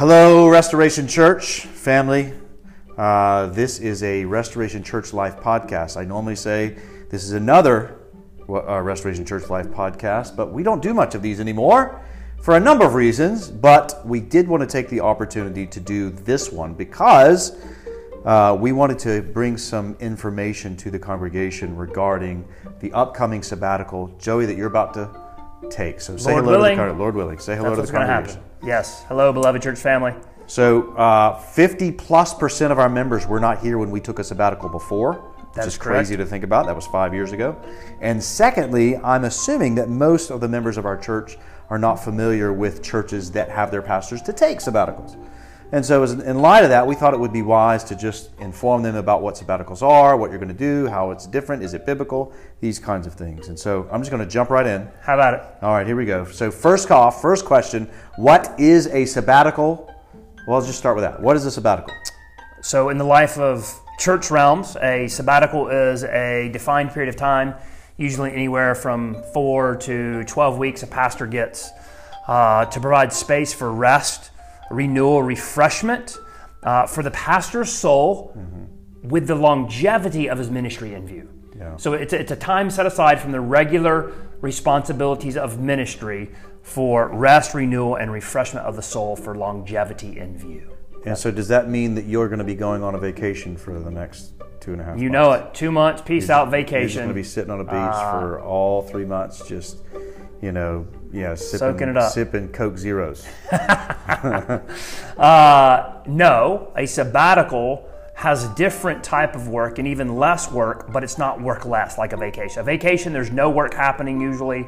Hello, Restoration Church family. Uh, this is a Restoration Church Life podcast. I normally say this is another uh, Restoration Church Life podcast, but we don't do much of these anymore for a number of reasons. But we did want to take the opportunity to do this one because uh, we wanted to bring some information to the congregation regarding the upcoming sabbatical, Joey, that you're about to take. So say Lord hello willing. to the con- Lord willing. Say hello That's to the congregation. Yes. Hello, beloved church family. So, uh, 50 plus percent of our members were not here when we took a sabbatical before. That which is is crazy to think about. That was five years ago. And secondly, I'm assuming that most of the members of our church are not familiar with churches that have their pastors to take sabbaticals. And so, as, in light of that, we thought it would be wise to just inform them about what sabbaticals are, what you're going to do, how it's different, is it biblical, these kinds of things. And so, I'm just going to jump right in. How about it? All right, here we go. So, first off, first question What is a sabbatical? Well, let's just start with that. What is a sabbatical? So, in the life of church realms, a sabbatical is a defined period of time, usually anywhere from four to 12 weeks, a pastor gets uh, to provide space for rest, renewal, refreshment uh, for the pastor's soul with the longevity of his ministry in view. Yeah. So, it's a, it's a time set aside from the regular responsibilities of ministry for rest, renewal, and refreshment of the soul for longevity in view. And so, does that mean that you're going to be going on a vacation for the next two and a half You months? know it. Two months, peace out, You're just going to be sitting on a beach Uh, for all three months, just, you know, yeah, sipping, Soaking it up. sipping Coke Zeros. Uh, no, a sabbatical has a different type of work and even less work, but it's not work less like a vacation. A vacation, there's no work happening usually.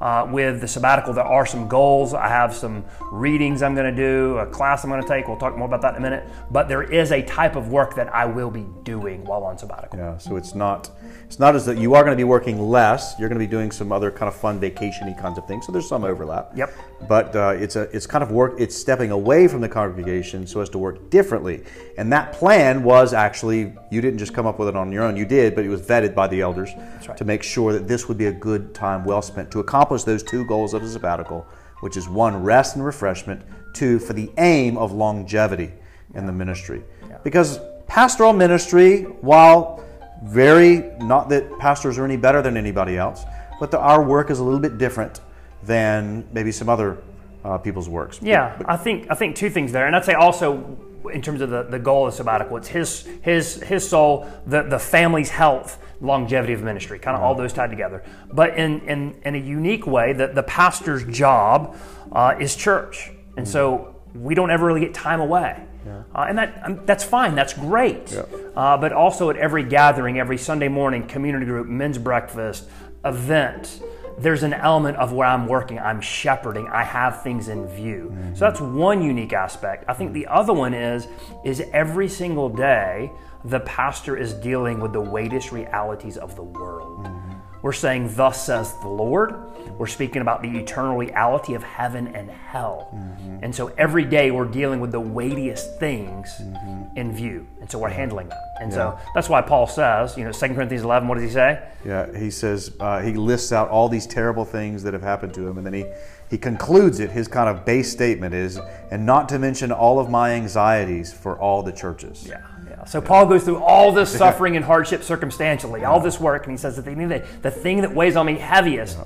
Uh, with the sabbatical, there are some goals. I have some readings I'm going to do, a class I'm going to take. We'll talk more about that in a minute. But there is a type of work that I will be doing while on sabbatical. Yeah, so it's not it's not as that you are going to be working less. You're going to be doing some other kind of fun vacationy kinds of things. So there's some overlap. Yep. But uh, it's a it's kind of work. It's stepping away from the congregation so as to work differently. And that plan was actually you didn't just come up with it on your own. You did, but it was vetted by the elders right. to make sure that this would be a good time well spent to accomplish those two goals of a sabbatical, which is one rest and refreshment, two for the aim of longevity in the ministry. Because pastoral ministry, while very not that pastors are any better than anybody else, but the, our work is a little bit different than maybe some other uh, people's works. Yeah, I think I think two things there, and I'd say also in terms of the, the goal of sabbatical, it's his his his soul, the the family's health, longevity of ministry, kind of all those tied together. But in in, in a unique way, that the pastor's job uh, is church, and so we don't ever really get time away. Uh, and that um, that's fine. That's great. Uh, but also at every gathering, every Sunday morning, community group, men's breakfast, event, there's an element of where I'm working, I'm shepherding, I have things in view. So that's one unique aspect. I think the other one is is every single day the pastor is dealing with the weightiest realities of the world. We're saying, Thus says the Lord. We're speaking about the eternal reality of heaven and hell. And so every day we're dealing with the weightiest things in view. And so we're handling that. And so that's why Paul says, you know, 2 Corinthians 11, what does he say? Yeah, he says uh, he lists out all these terrible things that have happened to him, and then he he concludes it. His kind of base statement is, and not to mention all of my anxieties for all the churches. Yeah, yeah. So Paul goes through all this suffering and hardship circumstantially, all this work, and he says that the thing that, the thing that weighs on me heaviest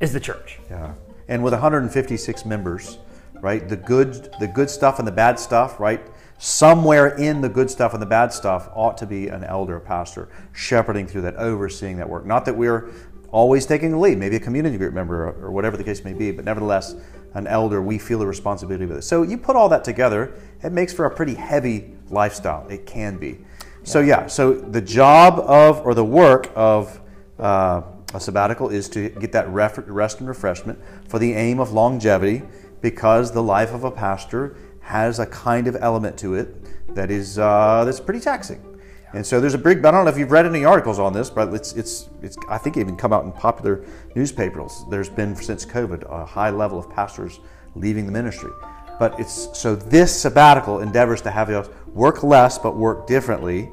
is the church. Yeah. And with 156 members, right? The good the good stuff and the bad stuff, right? Somewhere in the good stuff and the bad stuff ought to be an elder, a pastor, shepherding through that, overseeing that work. Not that we're always taking the lead, maybe a community group member or, or whatever the case may be, but nevertheless, an elder, we feel the responsibility with it. So you put all that together, it makes for a pretty heavy lifestyle. It can be. So yeah, so the job of or the work of uh, a sabbatical is to get that ref- rest and refreshment for the aim of longevity, because the life of a pastor has a kind of element to it that is uh, that's pretty taxing. And so there's a big. I don't know if you've read any articles on this, but it's it's it's. I think it even come out in popular newspapers. There's been since COVID a high level of pastors leaving the ministry. But it's so this sabbatical endeavors to have us work less but work differently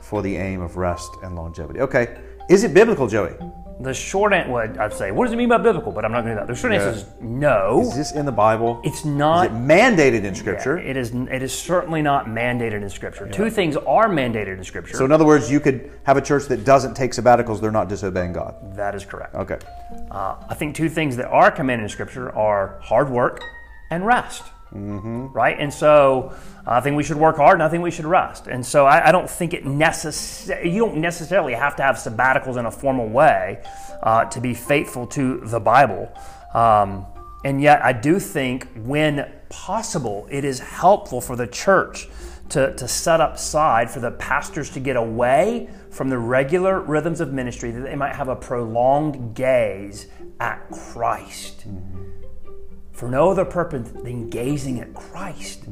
for the aim of rest and longevity. Okay, is it biblical, Joey? The short answer, well, I'd say, what does it mean by biblical? But I'm not going to do that. The short answer is no. Is this in the Bible? It's not. Is it mandated in Scripture? It is. It is certainly not mandated in Scripture. Two things are mandated in Scripture. So, in other words, you could have a church that doesn't take sabbaticals; they're not disobeying God. that is correct. Okay. Uh, I think two things that are commanded in Scripture are hard work and rest. Mm-hmm. Right, and so I think we should work hard, and I think we should rest. And so I, I don't think it necessarily. You don't necessarily have to have sabbaticals in a formal way uh, to be faithful to the Bible. Um, and yet, I do think when possible, it is helpful for the church to, to set up side for the pastors to get away from the regular rhythms of ministry, that they might have a prolonged gaze at Christ for no other purpose than gazing at Christ.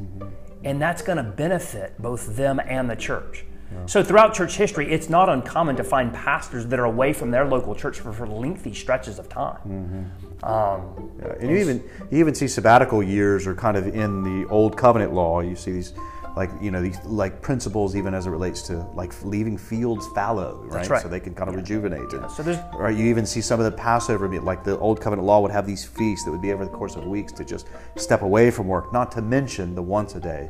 And that's going to benefit both them and the church. So, throughout church history, it's not uncommon to find pastors that are away from their local church for, for lengthy stretches of time. Um, Yeah, and you even you even see sabbatical years are kind of in the old covenant law. You see these like you know these like principles even as it relates to like leaving fields fallow, right? right. So they can kind of rejuvenate. And, so there's- right, you even see some of the Passover, meat, like the old covenant law would have these feasts that would be over the course of weeks to just step away from work. Not to mention the once a day,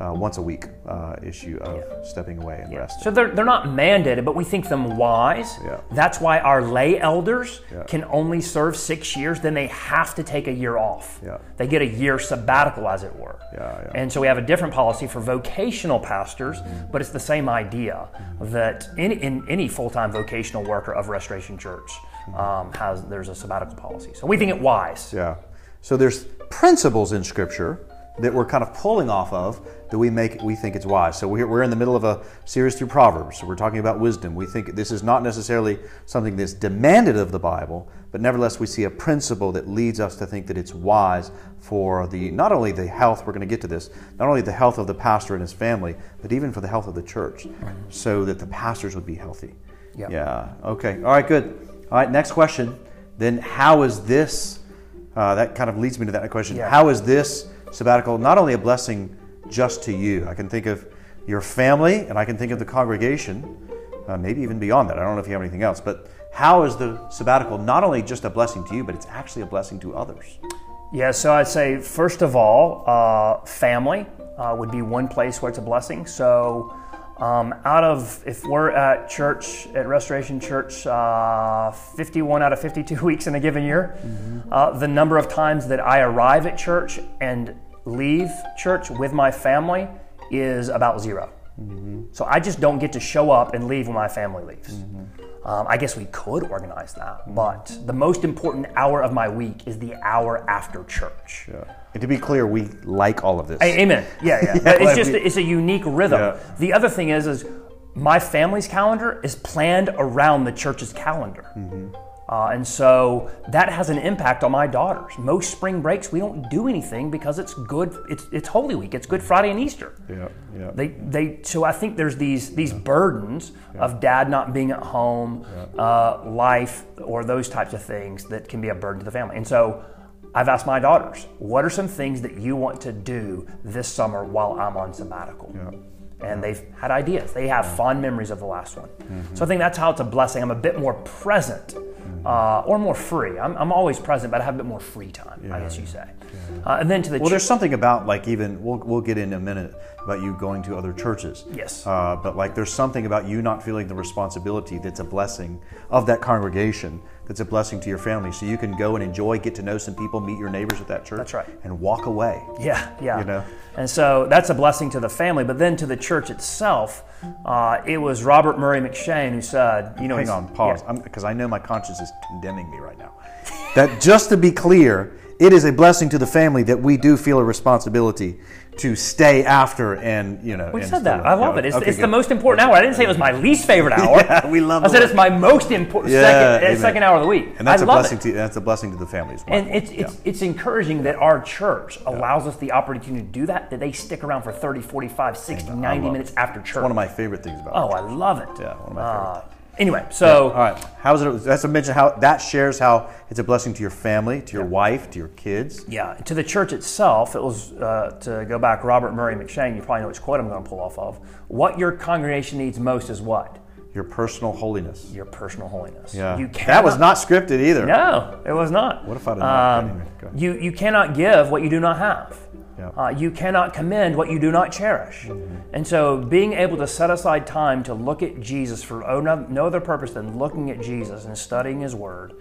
uh, once a week uh, issue of stepping away and resting. So they're, they're not mandated, but we think them wise. Yeah. That's why our lay elders Yeah. can only serve six years. Then they have to take a year off. Yeah. They get a year sabbatical, as it were. Yeah, yeah. And so we have a different policy for vocational pastors, but it's the same idea that in, in any full-time vocational worker of Restoration Church um, has there's a sabbatical policy. So we think it wise. Yeah. So there's principles in Scripture that we're kind of pulling off of that we make we think it's wise. So we're, we're in the middle of a series through Proverbs. So we're talking about wisdom. We think this is not necessarily something that's demanded of the Bible, but nevertheless we see a principle that leads us to think that it's wise for the not only the health. We're going to get to this. Not only the health of the pastor and his family, but even for the health of the church, so that the pastors would be healthy. Yeah. Yeah. Okay. All right. Good. All right. Next question. Then, how is this? Uh, that kind of leads me to that question. Yeah. How is this sabbatical not only a blessing just to you? I can think of your family, and I can think of the congregation, uh, maybe even beyond that. I don't know if you have anything else, but how is the sabbatical not only just a blessing to you, but it's actually a blessing to others? Yeah, so I'd say first of all, uh, family uh, would be one place where it's a blessing. So, um, out of if we're at church at Restoration Church, uh, 51 out of 52 weeks in a given year, uh, the number of times that I arrive at church and leave church with my family is about 0 So I just don't get to show up and leave when my family leaves. Um, I guess we could organize that, but the most important hour of my week is the hour after church. And to be clear, we like all of this. Amen. Yeah, yeah. But it's just it's a unique rhythm. Yeah. The other thing is, is my family's calendar is planned around the church's calendar. Mm-hmm. Uh, and so that has an impact on my daughters. Most spring breaks, we don't do anything because it's good. It's, it's Holy Week. It's Good Friday and Easter. yeah, yeah. They, they. So I think there's these these burdens of dad not being at home, uh, life, or those types of things that can be a burden to the family. And so I've asked my daughters, what are some things that you want to do this summer while I'm on sabbatical? And they've had ideas. They have fond memories of the last one. Mm-hmm. So I think that's how it's a blessing. I'm a bit more present uh, or more free. I'm, I'm always present, but I have a bit more free time, I guess you say. Uh, and then to the Well, ch- there's something about like even we'll we'll get in a minute about you going to other churches. Yes. Uh, but like there's something about you not feeling the responsibility that's a blessing of that congregation. That's a blessing to your family, so you can go and enjoy, get to know some people, meet your neighbors at that church. That's right. And walk away. Yeah, yeah. You know? And so that's a blessing to the family. But then to the church itself, uh, it was Robert Murray M'Cheyne who said, you know, Hang on, pause, yeah. because I know my conscience is condemning me right now. that just to be clear, it is a blessing to the family that we do feel a responsibility to stay after and you know. We said that. I love it. It's, okay, it's the most important hour. I didn't say it was my least favorite hour. Yeah, we love it. I said it's my most important Yeah, second, uh, second hour of the week. And that's I a blessing it. to that's a blessing to the family as well. And it's, it's, it's encouraging that our church allows us the opportunity to do that, that they stick around for 30, 45, 60, 90 love minutes after church. one of my favorite things about. oh. I love it. Yeah, one of my favorite Uh, anyway, so All right. How is it? That's to mention how that shares how it's a blessing to your family, to your wife, to your kids. Yeah, to the church itself, it was uh, to go back. Robert Murray M'Cheyne, you probably know which quote I'm going to pull off of. What your congregation needs most is what Your personal holiness. Your personal holiness. Yeah. You that was not scripted either. No, it was not. What if I did? Um, Anyway, you you cannot give what you do not have. Yeah. Uh, you cannot commend what you do not cherish. Mm-hmm. And so, being able to set aside time to look at Jesus for no, no other purpose than looking at Jesus and studying His Word,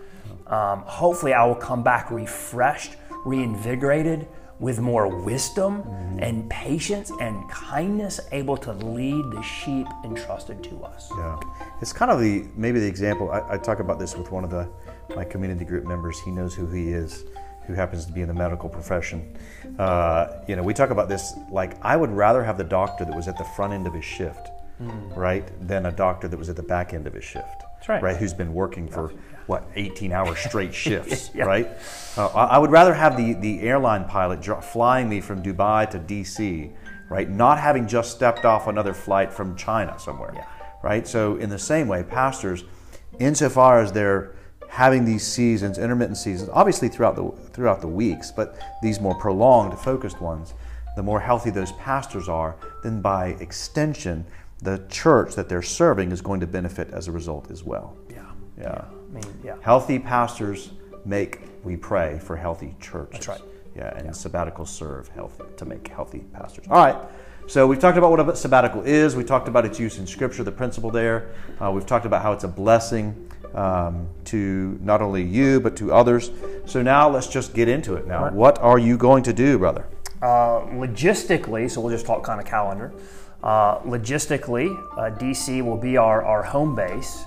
um, hopefully, I will come back refreshed, reinvigorated, with more wisdom Mm-hmm. and patience and kindness, able to lead the sheep entrusted to us. Yeah, it's kind of the maybe the example. I, I talk about this with one of the my community group members. He knows who he is, who happens to be in the medical profession. Uh, you know, we talk about this like I would rather have the doctor that was at the front end of his shift, right, than a doctor that was at the back end of his shift. That's right. Right, who's been working for what 18 hour straight shifts, Yeah. right? Uh, I I would rather have the the airline pilot flying me from Dubai to DC, right, not having just stepped off another flight from China somewhere Yeah. right? So, in the same way, pastors, insofar as they're having these seasons, intermittent seasons, obviously throughout the throughout the weeks, but these more prolonged, focused ones, the more healthy those pastors are, then by extension, the church that they're serving is going to benefit as a result as well. Yeah. Yeah. I mean, yeah. Healthy pastors make, we pray for healthy churches. That's right. Yeah, and sabbaticals serve healthy to make healthy pastors. All right. So we've talked about what a sabbatical is. We talked about its use in Scripture, the principle there. Uh, we've talked about how it's a blessing um, to not only you but to others. So now let's just get into it. Now, what are you going to do, brother? Uh, logistically, so we'll just talk kind of calendar. Uh, logistically, uh, DC will be our, our home base.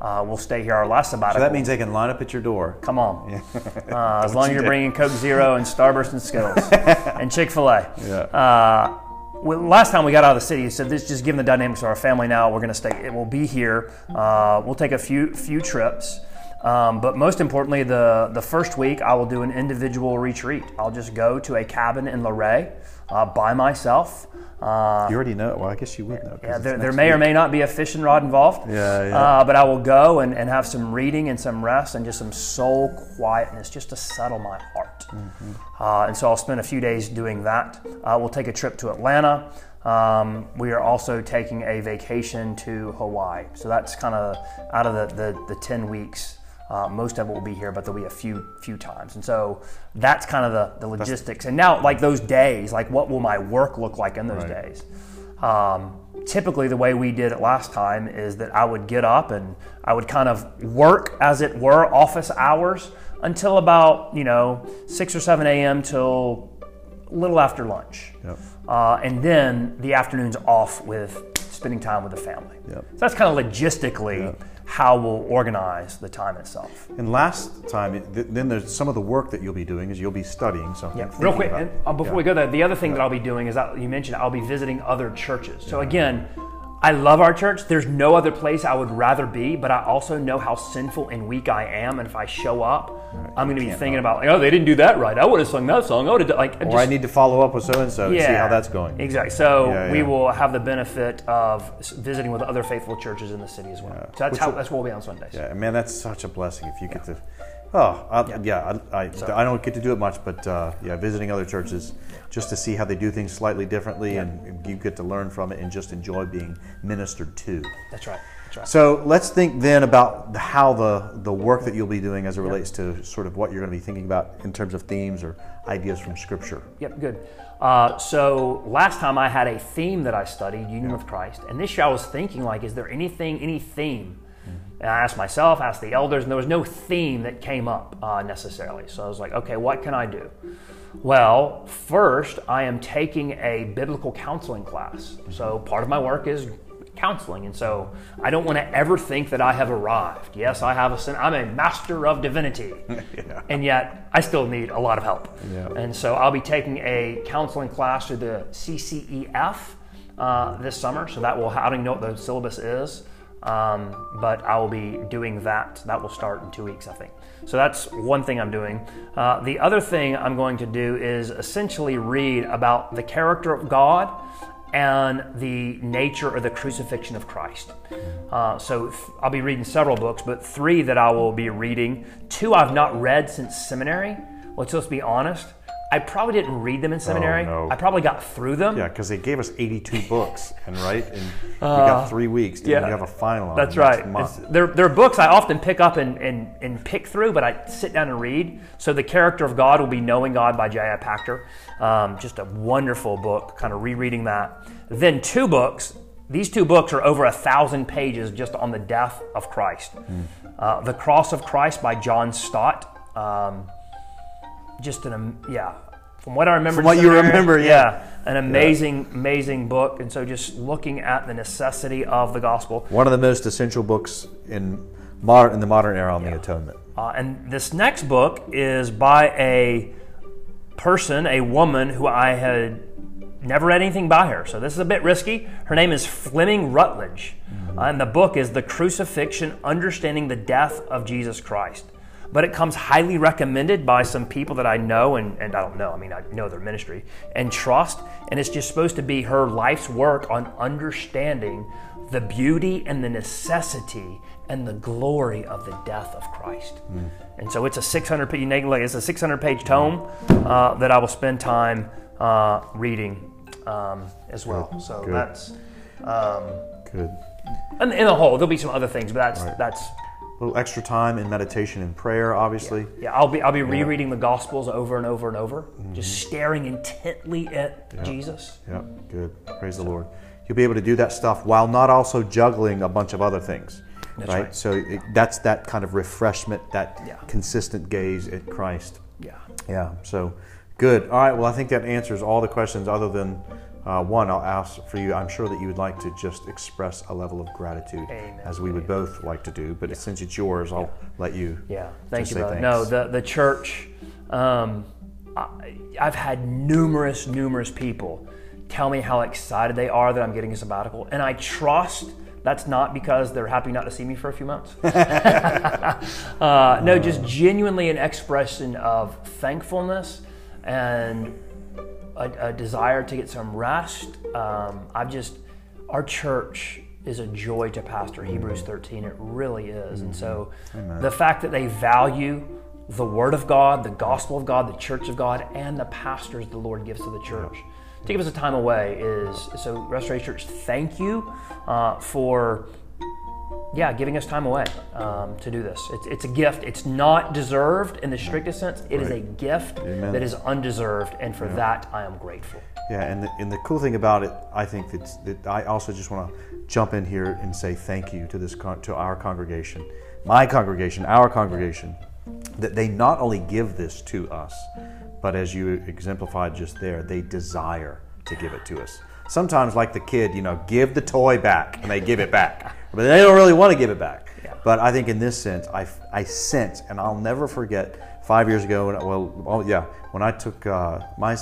Uh, we'll stay here our last about. So that means they can line up at your door. Come on. Uh, as long as you're bringing Coke Zero and Starburst and Skittles and Chick fil A. Yeah. Last time we got out of the city, so this just given the dynamics of our family now, we're going to stay. It will be here. Uh, we'll take a few few trips, um, but most importantly, the the first week I will do an individual retreat. I'll just go to a cabin in Luray uh, by myself. Uh, You already know. Well, I guess you would know. yeah, there, there may or may not be a fishing rod involved. Yeah, yeah. Uh, but I will go and, and have some reading and some rest and just some soul quietness just to settle my heart. Mm-hmm. Uh, and so I'll spend a few days doing that. Uh, we'll take a trip to Atlanta. Um, we are also taking a vacation to Hawaii. So that's kind of out of the, the, the 10 weeks. Uh, most of it will be here, but there'll be a few few times, and so that's kind of the, the logistics. And now, like those days, like what will my work look like in those Right. days? Um, typically, the way we did it last time is that I would get up and I would kind of work, as it were, office hours until about you know six or seven a.m. till a little after lunch, Yep. uh, and then the afternoons off with spending time with the family. Yep. So that's kind of logistically how we'll organize the time itself. And last time, th- then there's some of the work that you'll be doing is you'll be studying something. Yeah. Real quick, about- and, uh, before we go there, the other thing that I'll be doing is that you mentioned I'll be visiting other churches. So again, I love our church. There's no other place I would rather be, but I also know how sinful and weak I am, and if I show up, I'm going to be thinking about like, oh, they didn't do that right. I would have sung that song. I would have done, like Or just, I need to follow up with so and so and see how that's going. Exactly. So Yeah, we will have the benefit of visiting with other faithful churches in the city as well. So that's Which how will- that's what we'll be on Sundays. Yeah, man, that's such a blessing if you get to. Oh, I, yeah, I, I, I don't get to do it much, but uh, yeah, visiting other churches just to see how they do things slightly differently, and you get to learn from it and just enjoy being ministered to. That's right. That's right. So let's think then about how the, the work that you'll be doing as it relates to sort of what you're going to be thinking about in terms of themes or ideas from Scripture. Yep, good. Uh, so last time I had a theme that I studied, Union with Christ, and this year I was thinking like, is there anything, any theme? And I asked myself, asked the elders, and there was no theme that came up uh, necessarily. So I was like, okay, what can I do? Well, first, I am taking a biblical counseling class. So part of my work is counseling, and so I don't want to ever think that I have arrived. Yes, I have a sin. I'm a master of divinity, and yet I still need a lot of help. Yeah. And so I'll be taking a counseling class through the CCEF uh, this summer. So that will, I don't even know what the syllabus is, um, but I will be doing that. That will start in two weeks, I think. So that's one thing I'm doing. Uh, the other thing I'm going to do is essentially read about the character of God and the nature of the crucifixion of Christ. Uh, so th- I'll be reading several books, but three that I will be reading. Two I've not read since seminary. Let's just be honest. I probably didn't read them in seminary. Oh, no. I probably got through them. Yeah, because they gave us 82 books, and right, and we got three weeks. Uh, yeah. we have a final. On That's right. It's, they're, they're books I often pick up and, and, and pick through, but I sit down and read. So, The Character of God will be Knowing God by J.I. Packer. Um, just a wonderful book, kind of rereading that. Then, two books. These two books are over a thousand pages just on the death of Christ. Hmm. Uh, the Cross of Christ by John Stott. Um, just an, yeah. From what I remember, From what you remember, yeah. an amazing, amazing book. And so, just looking at the necessity of the gospel. One of the most essential books in modern in the modern era on the atonement. Uh, and this next book is by a person, a woman who I had never read anything by her. So this is a bit risky. Her name is Fleming Rutledge. Uh, and the book is The Crucifixion Understanding the Death of Jesus Christ. But it comes highly recommended by some people that I know, and, and I don't know, I mean, I know their ministry, and trust. And it's just supposed to be her life's work on understanding the beauty and the necessity and the glory of the death of Christ. And so it's a 600 page, it's a 600 page tome uh, that I will spend time uh, reading um, as well. So Good. that's, um, Good. And in the whole, there'll be some other things, but that's that's A little extra time in meditation and prayer, obviously. yeah. I'll be I'll be rereading the Gospels over and over and over, mm-hmm. just staring intently at Jesus. Yeah, good. Praise the Lord. You'll be able to do that stuff while not also juggling a bunch of other things. Right? right. So it, that's that kind of refreshment, that Yeah. consistent gaze at Christ. Yeah. Yeah, so good. All right, well, I think that answers all the questions other than uh, one I'll ask for you. I'm sure that you would like to just express a level of gratitude, Amen. as we would both like to do. But since it's yours, I'll let you. Yeah, thank you, brother. No, the the church. Um, I, I've had numerous, numerous people tell me how excited they are that I'm getting a sabbatical, and I trust that's not because they're happy not to see me for a few months. uh, no, just genuinely an expression of thankfulness and a, a desire to get some rest. Um, I've just, our church is a joy to pastor. Hebrews 13, it really is. And so the fact that they value the Word of God, the gospel of God, the church of God, and the pastors the Lord gives to the church to give us a time away is so. Restoration Church, thank you uh, for yeah, giving us time away um, to do this. It's, it's a gift. It's not deserved in the strictest sense. It is a gift Amen. that is undeserved, and for that I am grateful. Yeah, and the, and the cool thing about it, I think that's, that I also just want to jump in here and say thank you to this con- to our congregation, my congregation, our congregation, that they not only give this to us, but as you exemplified just there, they desire to give it to us. Sometimes, like the kid, you know, give the toy back, and they give it back, but they don't really want to give it back. Yeah. But I think in this sense, I, I sense, and I'll never forget five years ago, when, well, oh, yeah, when I took uh, my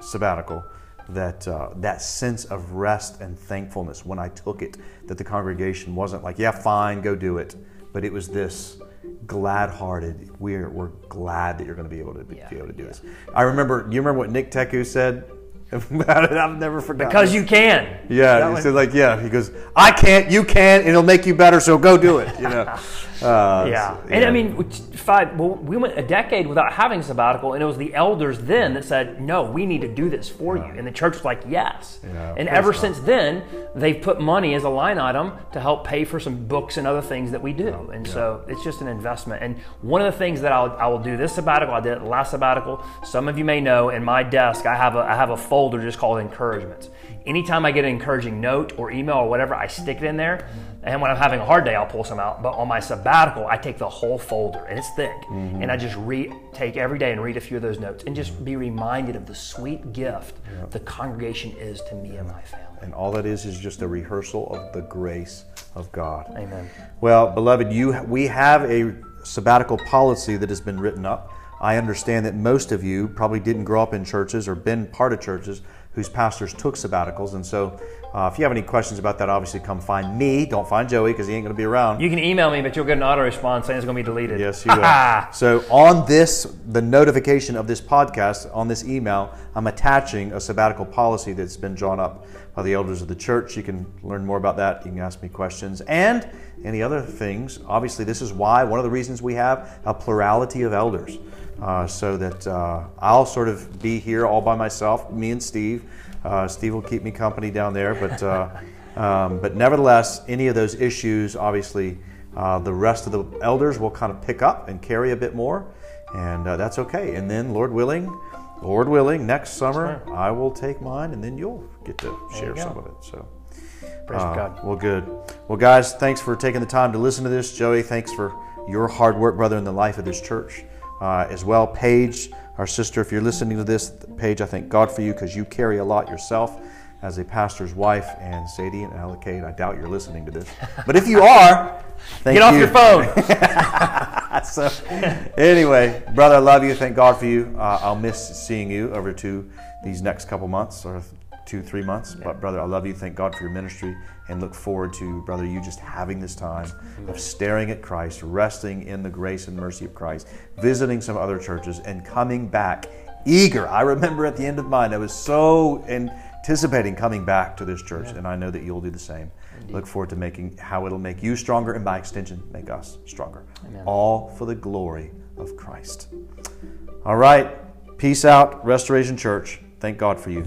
sabbatical, that, uh, that sense of rest and thankfulness when I took it, that the congregation wasn't like, yeah, fine, go do it. But it was this glad hearted, we're, we're glad that you're going to be able to be, Yeah, be able to do this. I remember, you remember what Nick Teku said about it? I've never forgotten. Because you can. Yeah, he said like, yeah. He goes, I can't, you can, and it'll make you better. So go do it. You know. Uh, Yeah, so, and I mean, five. Well, we went a decade without having sabbatical, and it was the elders then that said, "No, we need to do this for you," and the church was like, "Yes." Yeah, and ever God. since then, they've put money as a line item to help pay for some books and other things that we do, oh, and so it's just an investment. And one of the things that I'll, I will do this sabbatical, I did it last sabbatical. Some of you may know, in my desk, I have a I have a folder just called encouragements. Anytime I get an encouraging note or email or whatever, I stick it in there. And when I'm having a hard day, I'll pull some out. But on my sabbatical, I take the whole folder, and it's thick, mm-hmm. and I just read, take every day and read a few of those notes, and just be reminded of the sweet gift the congregation is to me and my family. And all that is is just a rehearsal of the grace of God. Amen. Well, beloved, you we have a sabbatical policy that has been written up. I understand that most of you probably didn't grow up in churches or been part of churches whose pastors took sabbaticals, and so uh, if you have any questions about that, obviously come find me. Don't find Joey because he ain't going to be around. You can email me, but you'll get an auto response saying it's going to be deleted. Yes, you will. so on this, the notification of this podcast on this email, I'm attaching a sabbatical policy that's been drawn up by the elders of the church. You can learn more about that. You can ask me questions and any other things. Obviously, this is why one of the reasons we have a plurality of elders. Uh, so that uh, I'll sort of be here all by myself, me and Steve. Uh, Steve will keep me company down there, but uh, um, but nevertheless, any of those issues, obviously, uh, the rest of the elders will kind of pick up and carry a bit more, and uh, that's okay. And then, Lord willing, Lord willing, next summer I will take mine, and then you'll get to share some of it. So. Praise God. Well, good. Well, guys, thanks for taking the time to listen to this. Joey, thanks for your hard work, brother, in the life of this church. Uh, as well, Paige, our sister, if you're listening to this, Paige, I thank God for you because you carry a lot yourself as a pastor's wife. And Sadie and Alicate, I doubt you're listening to this. But if you are, thank Get off your phone. so, anyway, brother, I love you. Thank God for you. Uh, I'll miss seeing you over to these next couple months or two, three months. But, brother, I love you. Thank God for your ministry and look forward to, brother, you just having this time of staring at Christ, resting in the grace and mercy of Christ, visiting some other churches, and coming back eager. I remember at the end of mine, I was so anticipating coming back to this church, and I know that you'll do the same. Look forward to making how it'll make you stronger, and by extension, make us stronger. All for the glory of Christ. All right. Peace out, Restoration Church. Thank God for you.